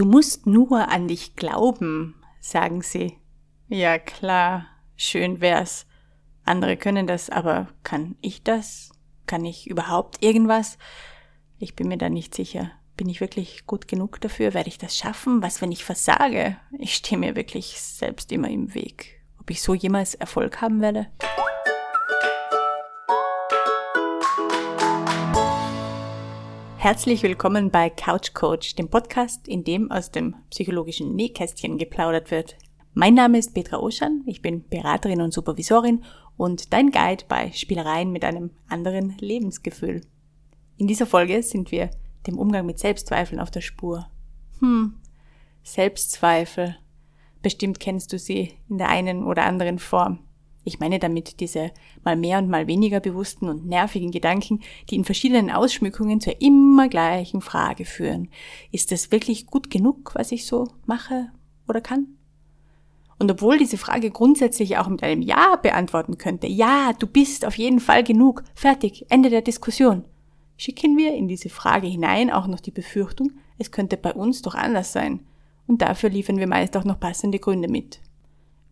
Du musst nur an dich glauben, sagen sie. Ja klar, schön wär's. Andere können das, aber kann ich das? Kann ich überhaupt irgendwas? Ich bin mir da nicht sicher. Bin ich wirklich gut genug dafür? Werde ich das schaffen? Was, wenn ich versage? Ich stehe mir wirklich selbst immer im Weg. Ob ich so jemals Erfolg haben werde? Herzlich willkommen bei Couch Coach, dem Podcast, in dem aus dem psychologischen Nähkästchen geplaudert wird. Mein Name ist Petra Oschan, ich bin Beraterin und Supervisorin und dein Guide bei Spielereien mit einem anderen Lebensgefühl. In dieser Folge sind wir dem Umgang mit Selbstzweifeln auf der Spur. Hm, Selbstzweifel. Bestimmt kennst du sie in der einen oder anderen Form. Ich meine damit diese mal mehr und mal weniger bewussten und nervigen Gedanken, die in verschiedenen Ausschmückungen zur immer gleichen Frage führen. Ist es wirklich gut genug, was ich so mache oder kann? Und obwohl diese Frage grundsätzlich auch mit einem Ja beantworten könnte, ja, du bist auf jeden Fall genug, fertig, Ende der Diskussion, schicken wir in diese Frage hinein auch noch die Befürchtung, es könnte bei uns doch anders sein. Und dafür liefern wir meist auch noch passende Gründe mit.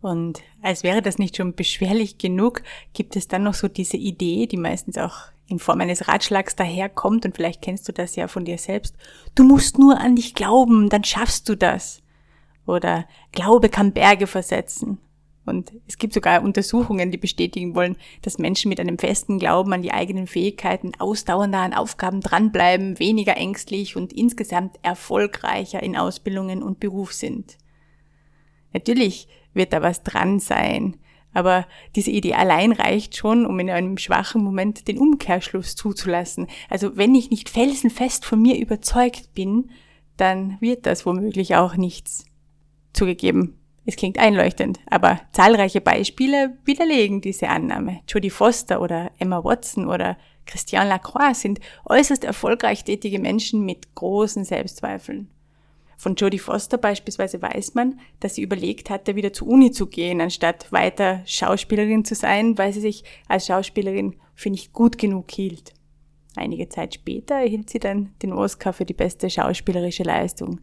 Und als wäre das nicht schon beschwerlich genug, gibt es dann noch so diese Idee, die meistens auch in Form eines Ratschlags daherkommt, und vielleicht kennst du das ja von dir selbst. Du musst nur an dich glauben, dann schaffst du das. Oder Glaube kann Berge versetzen. Und es gibt sogar Untersuchungen, die bestätigen wollen, dass Menschen mit einem festen Glauben an die eigenen Fähigkeiten ausdauernder an Aufgaben dranbleiben, weniger ängstlich und insgesamt erfolgreicher in Ausbildungen und Beruf sind. Natürlich wird da was dran sein. Aber diese Idee allein reicht schon, um in einem schwachen Moment den Umkehrschluss zuzulassen. Also wenn ich nicht felsenfest von mir überzeugt bin, dann wird das womöglich auch nichts. Zugegeben, es klingt einleuchtend, aber zahlreiche Beispiele widerlegen diese Annahme. Jodie Foster oder Emma Watson oder Christian Lacroix sind äußerst erfolgreich tätige Menschen mit großen Selbstzweifeln. Von Jodie Foster beispielsweise weiß man, dass sie überlegt hatte, wieder zur Uni zu gehen, anstatt weiter Schauspielerin zu sein, weil sie sich als Schauspielerin für nicht gut genug hielt. Einige Zeit später erhielt sie dann den Oscar für die beste schauspielerische Leistung.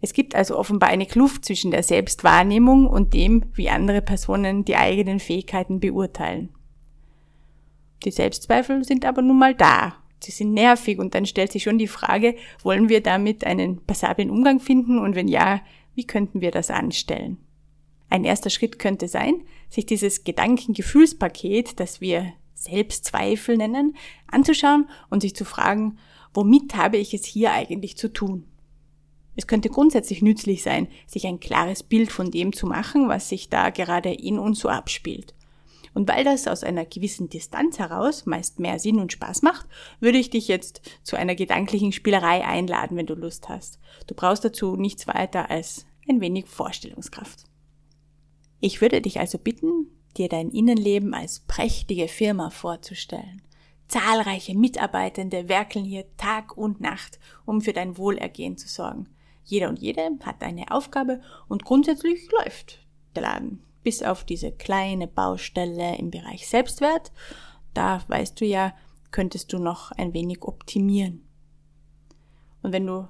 Es gibt also offenbar eine Kluft zwischen der Selbstwahrnehmung und dem, wie andere Personen die eigenen Fähigkeiten beurteilen. Die Selbstzweifel sind aber nun mal da sie sind nervig und dann stellt sich schon die Frage, wollen wir damit einen passablen Umgang finden und wenn ja, wie könnten wir das anstellen? Ein erster Schritt könnte sein, sich dieses Gedankengefühlspaket, das wir Selbstzweifel nennen, anzuschauen und sich zu fragen, womit habe ich es hier eigentlich zu tun? Es könnte grundsätzlich nützlich sein, sich ein klares Bild von dem zu machen, was sich da gerade in uns so abspielt. Und weil das aus einer gewissen Distanz heraus meist mehr Sinn und Spaß macht, würde ich dich jetzt zu einer gedanklichen Spielerei einladen, wenn du Lust hast. Du brauchst dazu nichts weiter als ein wenig Vorstellungskraft. Ich würde dich also bitten, dir dein Innenleben als prächtige Firma vorzustellen. Zahlreiche Mitarbeitende werkeln hier Tag und Nacht, um für dein Wohlergehen zu sorgen. Jeder und jede hat eine Aufgabe und grundsätzlich läuft der Laden bis auf diese kleine Baustelle im Bereich Selbstwert. Da weißt du ja, könntest du noch ein wenig optimieren. Und wenn du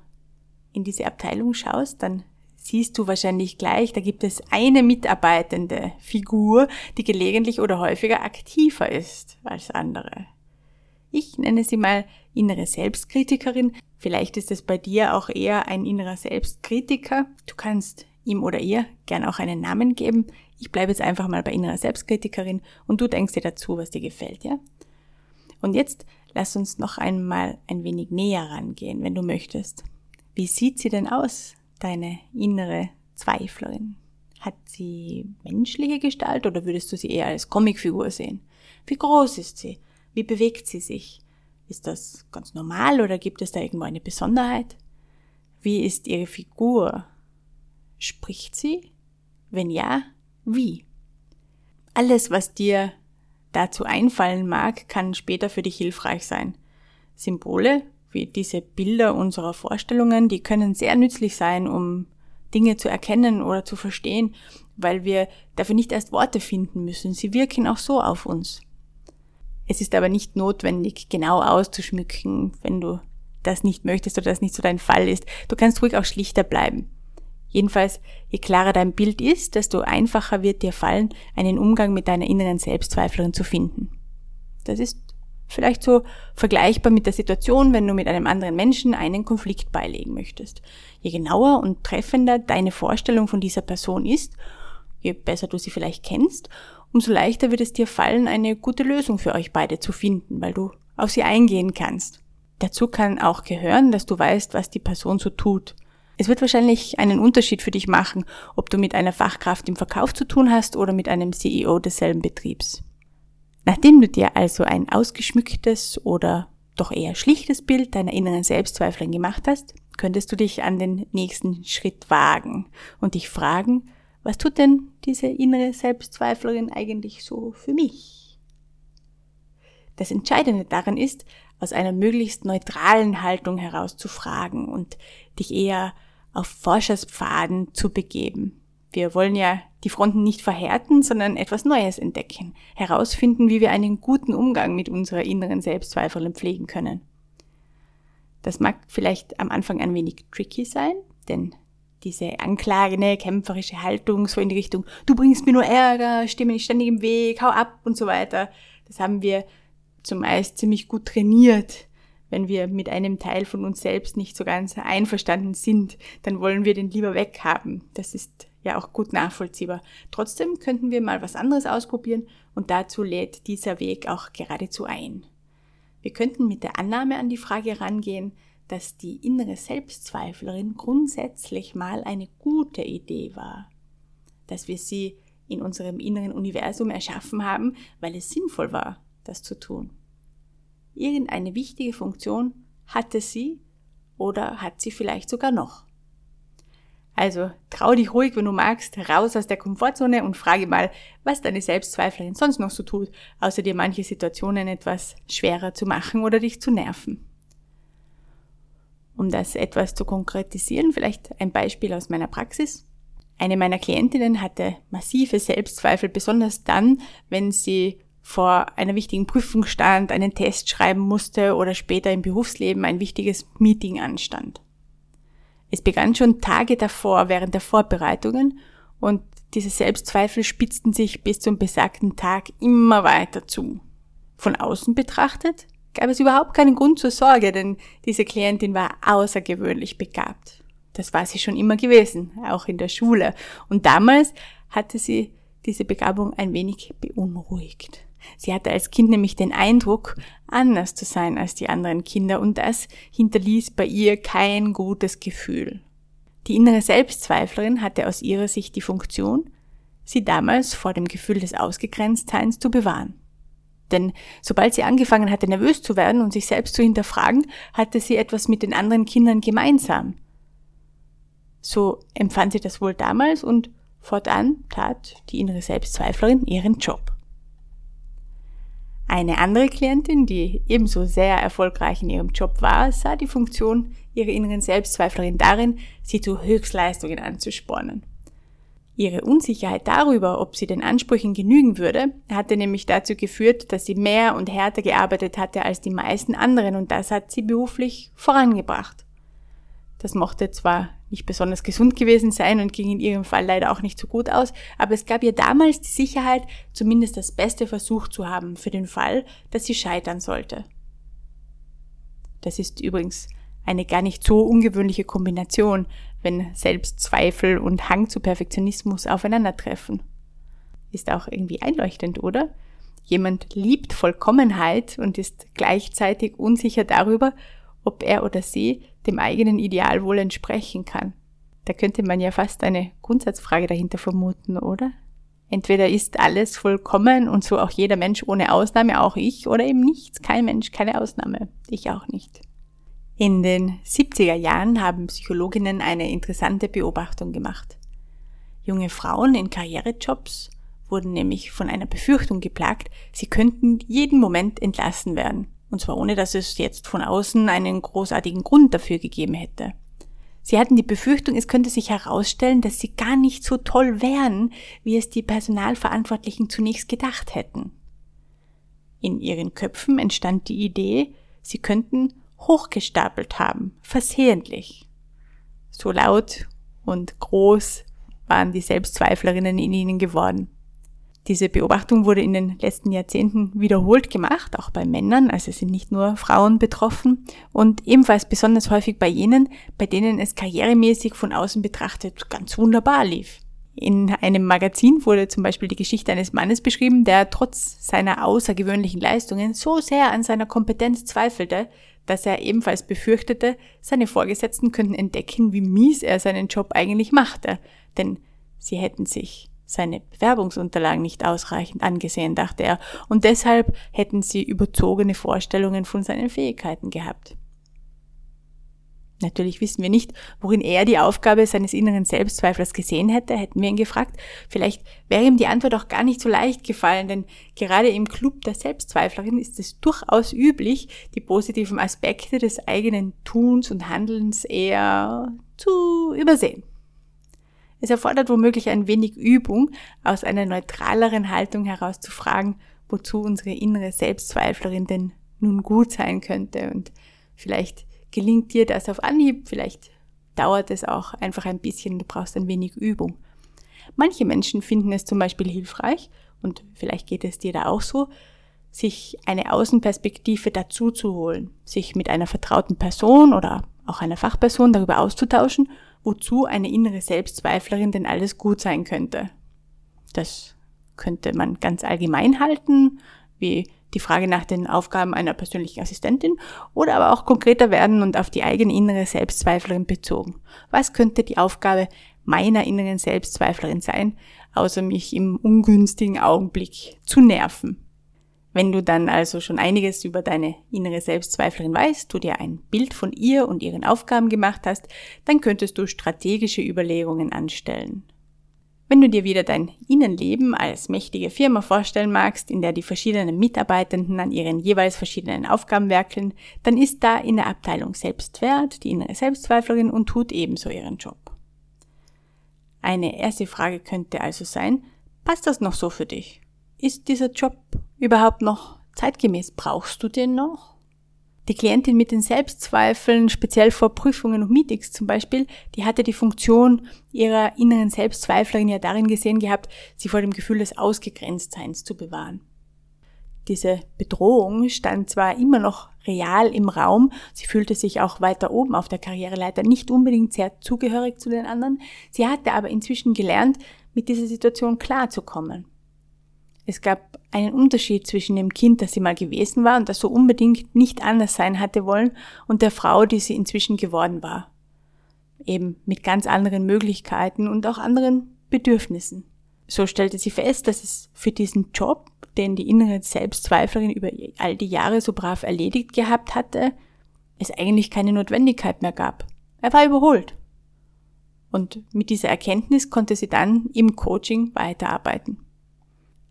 in diese Abteilung schaust, dann siehst du wahrscheinlich gleich, da gibt es eine mitarbeitende Figur, die gelegentlich oder häufiger aktiver ist als andere. Ich nenne sie mal innere Selbstkritikerin. Vielleicht ist es bei dir auch eher ein innerer Selbstkritiker. Du kannst ihm oder ihr gern auch einen Namen geben. Ich bleibe jetzt einfach mal bei innerer Selbstkritikerin und du denkst dir dazu, was dir gefällt, ja? Und jetzt lass uns noch einmal ein wenig näher rangehen, wenn du möchtest. Wie sieht sie denn aus, deine innere Zweiflerin? Hat sie menschliche Gestalt oder würdest du sie eher als Comicfigur sehen? Wie groß ist sie? Wie bewegt sie sich? Ist das ganz normal oder gibt es da irgendwo eine Besonderheit? Wie ist ihre Figur? Spricht sie? Wenn ja, wie? Alles, was dir dazu einfallen mag, kann später für dich hilfreich sein. Symbole, wie diese Bilder unserer Vorstellungen, die können sehr nützlich sein, um Dinge zu erkennen oder zu verstehen, weil wir dafür nicht erst Worte finden müssen. Sie wirken auch so auf uns. Es ist aber nicht notwendig, genau auszuschmücken, wenn du das nicht möchtest oder das nicht so dein Fall ist. Du kannst ruhig auch schlichter bleiben. Jedenfalls, je klarer dein Bild ist, desto einfacher wird dir fallen, einen Umgang mit deiner inneren Selbstzweiflerin zu finden. Das ist vielleicht so vergleichbar mit der Situation, wenn du mit einem anderen Menschen einen Konflikt beilegen möchtest. Je genauer und treffender deine Vorstellung von dieser Person ist, je besser du sie vielleicht kennst, umso leichter wird es dir fallen, eine gute Lösung für euch beide zu finden, weil du auf sie eingehen kannst. Dazu kann auch gehören, dass du weißt, was die Person so tut. Es wird wahrscheinlich einen Unterschied für dich machen, ob du mit einer Fachkraft im Verkauf zu tun hast oder mit einem CEO desselben Betriebs. Nachdem du dir also ein ausgeschmücktes oder doch eher schlichtes Bild deiner inneren Selbstzweiflerin gemacht hast, könntest du dich an den nächsten Schritt wagen und dich fragen, was tut denn diese innere Selbstzweiflerin eigentlich so für mich? Das Entscheidende daran ist, aus einer möglichst neutralen Haltung heraus zu fragen und dich eher auf Forscherspfaden zu begeben. Wir wollen ja die Fronten nicht verhärten, sondern etwas Neues entdecken, herausfinden, wie wir einen guten Umgang mit unserer inneren Selbstzweifel pflegen können. Das mag vielleicht am Anfang ein wenig tricky sein, denn diese anklagende, kämpferische Haltung, so in die Richtung, du bringst mir nur Ärger, mir nicht ständig im Weg, hau ab und so weiter, das haben wir zumeist ziemlich gut trainiert. Wenn wir mit einem Teil von uns selbst nicht so ganz einverstanden sind, dann wollen wir den lieber weghaben. Das ist ja auch gut nachvollziehbar. Trotzdem könnten wir mal was anderes ausprobieren und dazu lädt dieser Weg auch geradezu ein. Wir könnten mit der Annahme an die Frage rangehen, dass die innere Selbstzweiflerin grundsätzlich mal eine gute Idee war, dass wir sie in unserem inneren Universum erschaffen haben, weil es sinnvoll war, das zu tun. Irgendeine wichtige Funktion hatte sie oder hat sie vielleicht sogar noch. Also trau dich ruhig, wenn du magst, raus aus der Komfortzone und frage mal, was deine Selbstzweiflerin sonst noch so tut, außer dir manche Situationen etwas schwerer zu machen oder dich zu nerven. Um das etwas zu konkretisieren, vielleicht ein Beispiel aus meiner Praxis. Eine meiner Klientinnen hatte massive Selbstzweifel, besonders dann, wenn sie vor einer wichtigen Prüfung stand, einen Test schreiben musste oder später im Berufsleben ein wichtiges Meeting anstand. Es begann schon Tage davor während der Vorbereitungen und diese Selbstzweifel spitzten sich bis zum besagten Tag immer weiter zu. Von außen betrachtet gab es überhaupt keinen Grund zur Sorge, denn diese Klientin war außergewöhnlich begabt. Das war sie schon immer gewesen, auch in der Schule. Und damals hatte sie diese Begabung ein wenig beunruhigt. Sie hatte als Kind nämlich den Eindruck, anders zu sein als die anderen Kinder und das hinterließ bei ihr kein gutes Gefühl. Die innere Selbstzweiflerin hatte aus ihrer Sicht die Funktion, sie damals vor dem Gefühl des Ausgegrenztseins zu bewahren. Denn sobald sie angefangen hatte, nervös zu werden und sich selbst zu hinterfragen, hatte sie etwas mit den anderen Kindern gemeinsam. So empfand sie das wohl damals und fortan tat die innere Selbstzweiflerin ihren Job. Eine andere Klientin, die ebenso sehr erfolgreich in ihrem Job war, sah die Funktion ihrer inneren Selbstzweiflerin darin, sie zu Höchstleistungen anzuspornen. Ihre Unsicherheit darüber, ob sie den Ansprüchen genügen würde, hatte nämlich dazu geführt, dass sie mehr und härter gearbeitet hatte als die meisten anderen und das hat sie beruflich vorangebracht. Das mochte zwar nicht besonders gesund gewesen sein und ging in ihrem Fall leider auch nicht so gut aus, aber es gab ihr damals die Sicherheit, zumindest das Beste versucht zu haben für den Fall, dass sie scheitern sollte. Das ist übrigens eine gar nicht so ungewöhnliche Kombination, wenn Selbstzweifel und Hang zu Perfektionismus aufeinandertreffen. Ist auch irgendwie einleuchtend, oder? Jemand liebt Vollkommenheit und ist gleichzeitig unsicher darüber, ob er oder sie dem eigenen Ideal wohl entsprechen kann. Da könnte man ja fast eine Grundsatzfrage dahinter vermuten, oder? Entweder ist alles vollkommen und so auch jeder Mensch ohne Ausnahme, auch ich, oder eben nichts, kein Mensch, keine Ausnahme, ich auch nicht. In den 70er Jahren haben Psychologinnen eine interessante Beobachtung gemacht. Junge Frauen in Karrierejobs wurden nämlich von einer Befürchtung geplagt, sie könnten jeden Moment entlassen werden. Und zwar ohne, dass es jetzt von außen einen großartigen Grund dafür gegeben hätte. Sie hatten die Befürchtung, es könnte sich herausstellen, dass sie gar nicht so toll wären, wie es die Personalverantwortlichen zunächst gedacht hätten. In ihren Köpfen entstand die Idee, sie könnten hochgestapelt haben, versehentlich. So laut und groß waren die Selbstzweiflerinnen in ihnen geworden. Diese Beobachtung wurde in den letzten Jahrzehnten wiederholt gemacht, auch bei Männern, also sind nicht nur Frauen betroffen und ebenfalls besonders häufig bei jenen, bei denen es karrieremäßig von außen betrachtet ganz wunderbar lief. In einem Magazin wurde zum Beispiel die Geschichte eines Mannes beschrieben, der trotz seiner außergewöhnlichen Leistungen so sehr an seiner Kompetenz zweifelte, dass er ebenfalls befürchtete, seine Vorgesetzten könnten entdecken, wie mies er seinen Job eigentlich machte, denn sie hätten sich seine Bewerbungsunterlagen nicht ausreichend angesehen, dachte er, und deshalb hätten sie überzogene Vorstellungen von seinen Fähigkeiten gehabt. Natürlich wissen wir nicht, worin er die Aufgabe seines inneren Selbstzweiflers gesehen hätte, hätten wir ihn gefragt. Vielleicht wäre ihm die Antwort auch gar nicht so leicht gefallen, denn gerade im Club der Selbstzweiflerin ist es durchaus üblich, die positiven Aspekte des eigenen Tuns und Handelns eher zu übersehen. Es erfordert womöglich ein wenig Übung, aus einer neutraleren Haltung heraus zu fragen, wozu unsere innere Selbstzweiflerin denn nun gut sein könnte und vielleicht gelingt dir das auf Anhieb, vielleicht dauert es auch einfach ein bisschen, du brauchst ein wenig Übung. Manche Menschen finden es zum Beispiel hilfreich, und vielleicht geht es dir da auch so, sich eine Außenperspektive dazu zu holen, sich mit einer vertrauten Person oder auch einer Fachperson darüber auszutauschen, wozu eine innere Selbstzweiflerin denn alles gut sein könnte. Das könnte man ganz allgemein halten, wie die Frage nach den Aufgaben einer persönlichen Assistentin oder aber auch konkreter werden und auf die eigene innere Selbstzweiflerin bezogen. Was könnte die Aufgabe meiner inneren Selbstzweiflerin sein, außer mich im ungünstigen Augenblick zu nerven? Wenn du dann also schon einiges über deine innere Selbstzweiflerin weißt, du dir ein Bild von ihr und ihren Aufgaben gemacht hast, dann könntest du strategische Überlegungen anstellen. Wenn du dir wieder dein Innenleben als mächtige Firma vorstellen magst, in der die verschiedenen Mitarbeitenden an ihren jeweils verschiedenen Aufgaben werkeln, dann ist da in der Abteilung Selbstwert die innere Selbstzweiflerin und tut ebenso ihren Job. Eine erste Frage könnte also sein, passt das noch so für dich? Ist dieser Job überhaupt noch zeitgemäß? Brauchst du den noch? Die Klientin mit den Selbstzweifeln, speziell vor Prüfungen und Meetings zum Beispiel, die hatte die Funktion ihrer inneren Selbstzweiflerin ja darin gesehen gehabt, sie vor dem Gefühl des Ausgegrenztseins zu bewahren. Diese Bedrohung stand zwar immer noch real im Raum, sie fühlte sich auch weiter oben auf der Karriereleiter nicht unbedingt sehr zugehörig zu den anderen, sie hatte aber inzwischen gelernt, mit dieser Situation klarzukommen. Es gab einen Unterschied zwischen dem Kind, das sie mal gewesen war und das so unbedingt nicht anders sein hatte wollen, und der Frau, die sie inzwischen geworden war. Eben mit ganz anderen Möglichkeiten und auch anderen Bedürfnissen. So stellte sie fest, dass es für diesen Job, den die innere Selbstzweiflerin über all die Jahre so brav erledigt gehabt hatte, es eigentlich keine Notwendigkeit mehr gab. Er war überholt. Und mit dieser Erkenntnis konnte sie dann im Coaching weiterarbeiten.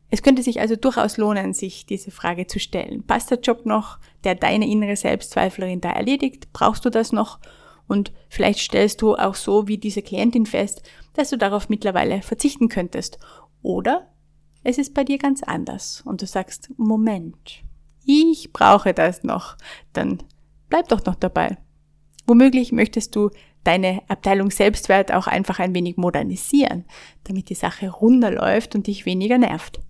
Es könnte sich also durchaus lohnen, sich diese Frage zu stellen. Passt der Job noch, der deine innere Selbstzweiflerin da erledigt? Brauchst du das noch? Und vielleicht stellst du auch so wie diese Klientin fest, dass du darauf mittlerweile verzichten könntest. Oder es ist bei dir ganz anders und du sagst, Moment, ich brauche das noch. Dann bleib doch noch dabei. Womöglich möchtest du deine Abteilung Selbstwert auch einfach ein wenig modernisieren, damit die Sache runterläuft und dich weniger nervt.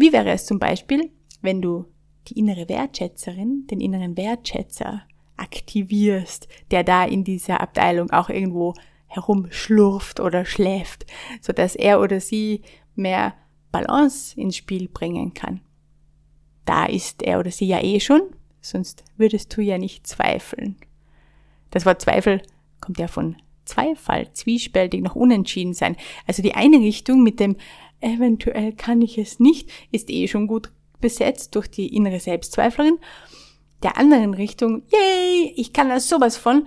Wie wäre es zum Beispiel, wenn du die innere Wertschätzerin, den inneren Wertschätzer aktivierst, der da in dieser Abteilung auch irgendwo herumschlurft oder schläft, so dass er oder sie mehr Balance ins Spiel bringen kann. Da ist er oder sie ja eh schon, sonst würdest du ja nicht zweifeln. Das Wort Zweifel kommt ja von Zweifalt, zwiespältig, noch unentschieden sein. Also die eine Richtung mit dem eventuell kann ich es nicht, ist eh schon gut besetzt durch die innere Selbstzweiflerin. Der anderen Richtung, yay, ich kann das sowas von,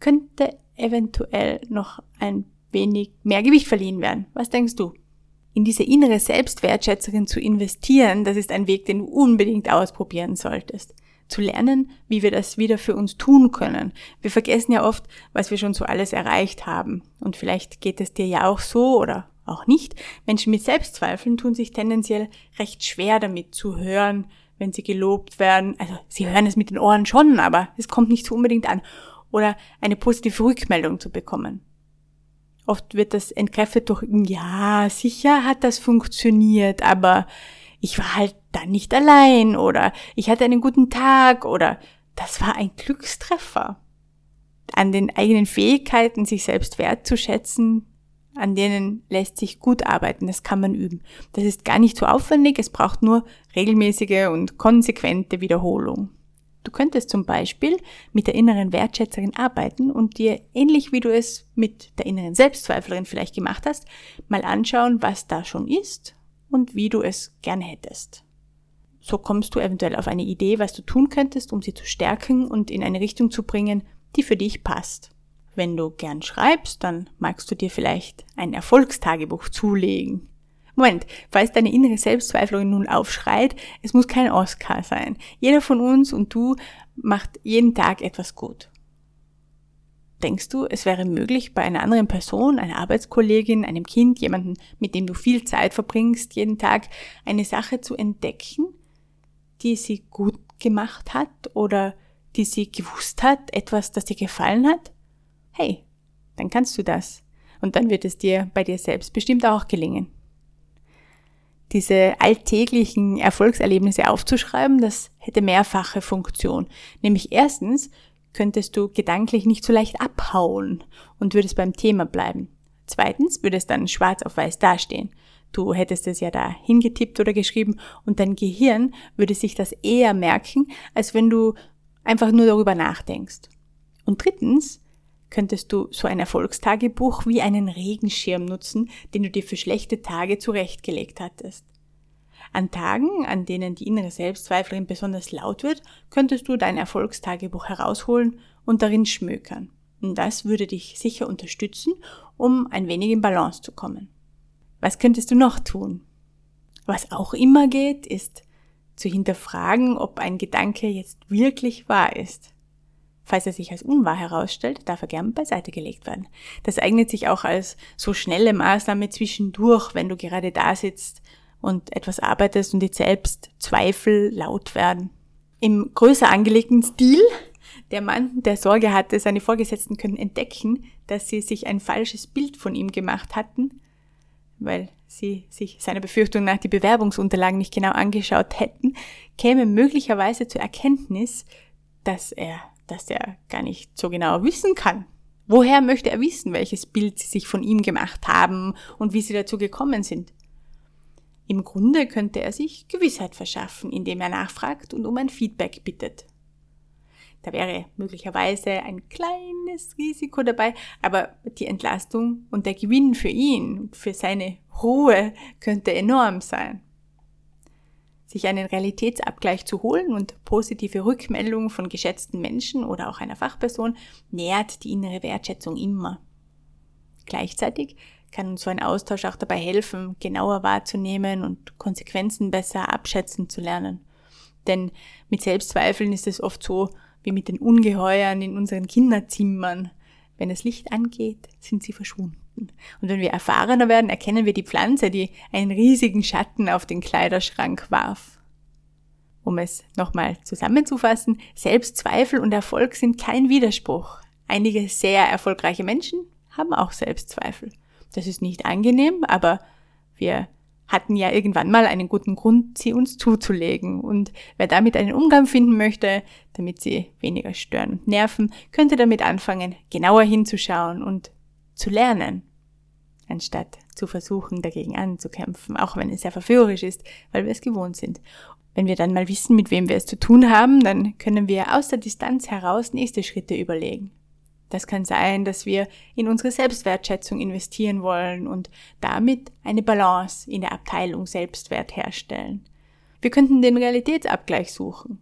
könnte eventuell noch ein wenig mehr Gewicht verliehen werden. Was denkst du? In diese innere Selbstwertschätzerin zu investieren, das ist ein Weg, den du unbedingt ausprobieren solltest. Zu lernen, wie wir das wieder für uns tun können. Wir vergessen ja oft, was wir schon so alles erreicht haben. Und vielleicht geht es dir ja auch so oder auch nicht. Menschen mit Selbstzweifeln tun sich tendenziell recht schwer damit zu hören, wenn sie gelobt werden. Also sie hören es mit den Ohren schon, aber es kommt nicht so unbedingt an. Oder eine positive Rückmeldung zu bekommen. Oft wird das entkräftet durch, ja, sicher hat das funktioniert, aber ich war halt dann nicht allein oder ich hatte einen guten Tag oder das war ein Glückstreffer. An den eigenen Fähigkeiten, sich selbst wertzuschätzen, an denen lässt sich gut arbeiten, das kann man üben. Das ist gar nicht so aufwendig, es braucht nur regelmäßige und konsequente Wiederholung. Du könntest zum Beispiel mit der inneren Wertschätzerin arbeiten und dir, ähnlich wie du es mit der inneren Selbstzweiflerin vielleicht gemacht hast, mal anschauen, was da schon ist und wie du es gerne hättest. So kommst du eventuell auf eine Idee, was du tun könntest, um sie zu stärken und in eine Richtung zu bringen, die für dich passt. Wenn du gern schreibst, dann magst du dir vielleicht ein Erfolgstagebuch zulegen. Moment, falls deine innere Selbstzweiflerin nun aufschreit, es muss kein Oscar sein. Jeder von uns und du macht jeden Tag etwas gut. Denkst du, es wäre möglich, bei einer anderen Person, einer Arbeitskollegin, einem Kind, jemanden, mit dem du viel Zeit verbringst, jeden Tag eine Sache zu entdecken, die sie gut gemacht hat oder die sie gewusst hat, etwas, das dir gefallen hat? Hey, dann kannst du das. Und dann wird es dir bei dir selbst bestimmt auch gelingen diese alltäglichen Erfolgserlebnisse aufzuschreiben, das hätte mehrfache Funktion. Nämlich erstens könntest du gedanklich nicht so leicht abhauen und würdest beim Thema bleiben. Zweitens würde es dann schwarz auf weiß dastehen. Du hättest es ja da hingetippt oder geschrieben und dein Gehirn würde sich das eher merken, als wenn du einfach nur darüber nachdenkst. Und drittens könntest du so ein Erfolgstagebuch wie einen Regenschirm nutzen, den du dir für schlechte Tage zurechtgelegt hattest. An Tagen, an denen die innere Selbstzweiflerin besonders laut wird, könntest du dein Erfolgstagebuch herausholen und darin schmökern. Und das würde dich sicher unterstützen, um ein wenig in Balance zu kommen. Was könntest du noch tun? Was auch immer geht, ist zu hinterfragen, ob ein Gedanke jetzt wirklich wahr ist. Falls er sich als unwahr herausstellt, darf er gern beiseite gelegt werden. Das eignet sich auch als so schnelle Maßnahme zwischendurch, wenn du gerade da sitzt und etwas arbeitest und die selbst Zweifel laut werden. Im größer angelegten Stil, der Mann, der Sorge hatte, seine Vorgesetzten können entdecken, dass sie sich ein falsches Bild von ihm gemacht hatten, weil sie sich seiner Befürchtung nach die Bewerbungsunterlagen nicht genau angeschaut hätten, käme möglicherweise zur Erkenntnis, dass er dass er gar nicht so genau wissen kann. Woher möchte er wissen, welches Bild sie sich von ihm gemacht haben und wie sie dazu gekommen sind? Im Grunde könnte er sich Gewissheit verschaffen, indem er nachfragt und um ein Feedback bittet. Da wäre möglicherweise ein kleines Risiko dabei, aber die Entlastung und der Gewinn für ihn, für seine Ruhe könnte enorm sein sich einen Realitätsabgleich zu holen und positive Rückmeldungen von geschätzten Menschen oder auch einer Fachperson nährt die innere Wertschätzung immer. Gleichzeitig kann uns so ein Austausch auch dabei helfen, genauer wahrzunehmen und Konsequenzen besser abschätzen zu lernen. Denn mit Selbstzweifeln ist es oft so wie mit den Ungeheuern in unseren Kinderzimmern. Wenn das Licht angeht, sind sie verschwunden. Und wenn wir erfahrener werden, erkennen wir die Pflanze, die einen riesigen Schatten auf den Kleiderschrank warf. Um es nochmal zusammenzufassen, Selbstzweifel und Erfolg sind kein Widerspruch. Einige sehr erfolgreiche Menschen haben auch Selbstzweifel. Das ist nicht angenehm, aber wir hatten ja irgendwann mal einen guten Grund, sie uns zuzulegen. Und wer damit einen Umgang finden möchte, damit sie weniger stören und nerven, könnte damit anfangen, genauer hinzuschauen und zu lernen, anstatt zu versuchen, dagegen anzukämpfen, auch wenn es sehr verführerisch ist, weil wir es gewohnt sind. Wenn wir dann mal wissen, mit wem wir es zu tun haben, dann können wir aus der Distanz heraus nächste Schritte überlegen. Das kann sein, dass wir in unsere Selbstwertschätzung investieren wollen und damit eine Balance in der Abteilung Selbstwert herstellen. Wir könnten den Realitätsabgleich suchen.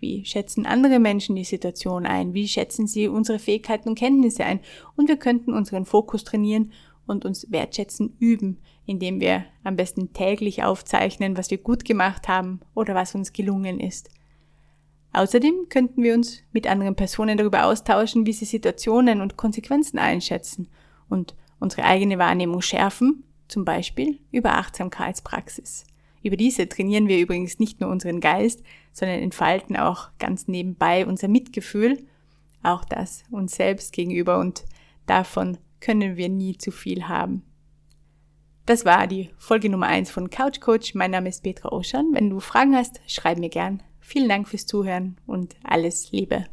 Wie schätzen andere Menschen die Situation ein? Wie schätzen sie unsere Fähigkeiten und Kenntnisse ein? Und wir könnten unseren Fokus trainieren und uns wertschätzen üben, indem wir am besten täglich aufzeichnen, was wir gut gemacht haben oder was uns gelungen ist. Außerdem könnten wir uns mit anderen Personen darüber austauschen, wie sie Situationen und Konsequenzen einschätzen und unsere eigene Wahrnehmung schärfen, zum Beispiel über Achtsamkeitspraxis. Über diese trainieren wir übrigens nicht nur unseren Geist, sondern entfalten auch ganz nebenbei unser Mitgefühl, auch das uns selbst gegenüber und davon können wir nie zu viel haben. Das war die Folge Nummer eins von Couch Coach. Mein Name ist Petra Oschan. Wenn du Fragen hast, schreib mir gern. Vielen Dank fürs Zuhören und alles Liebe.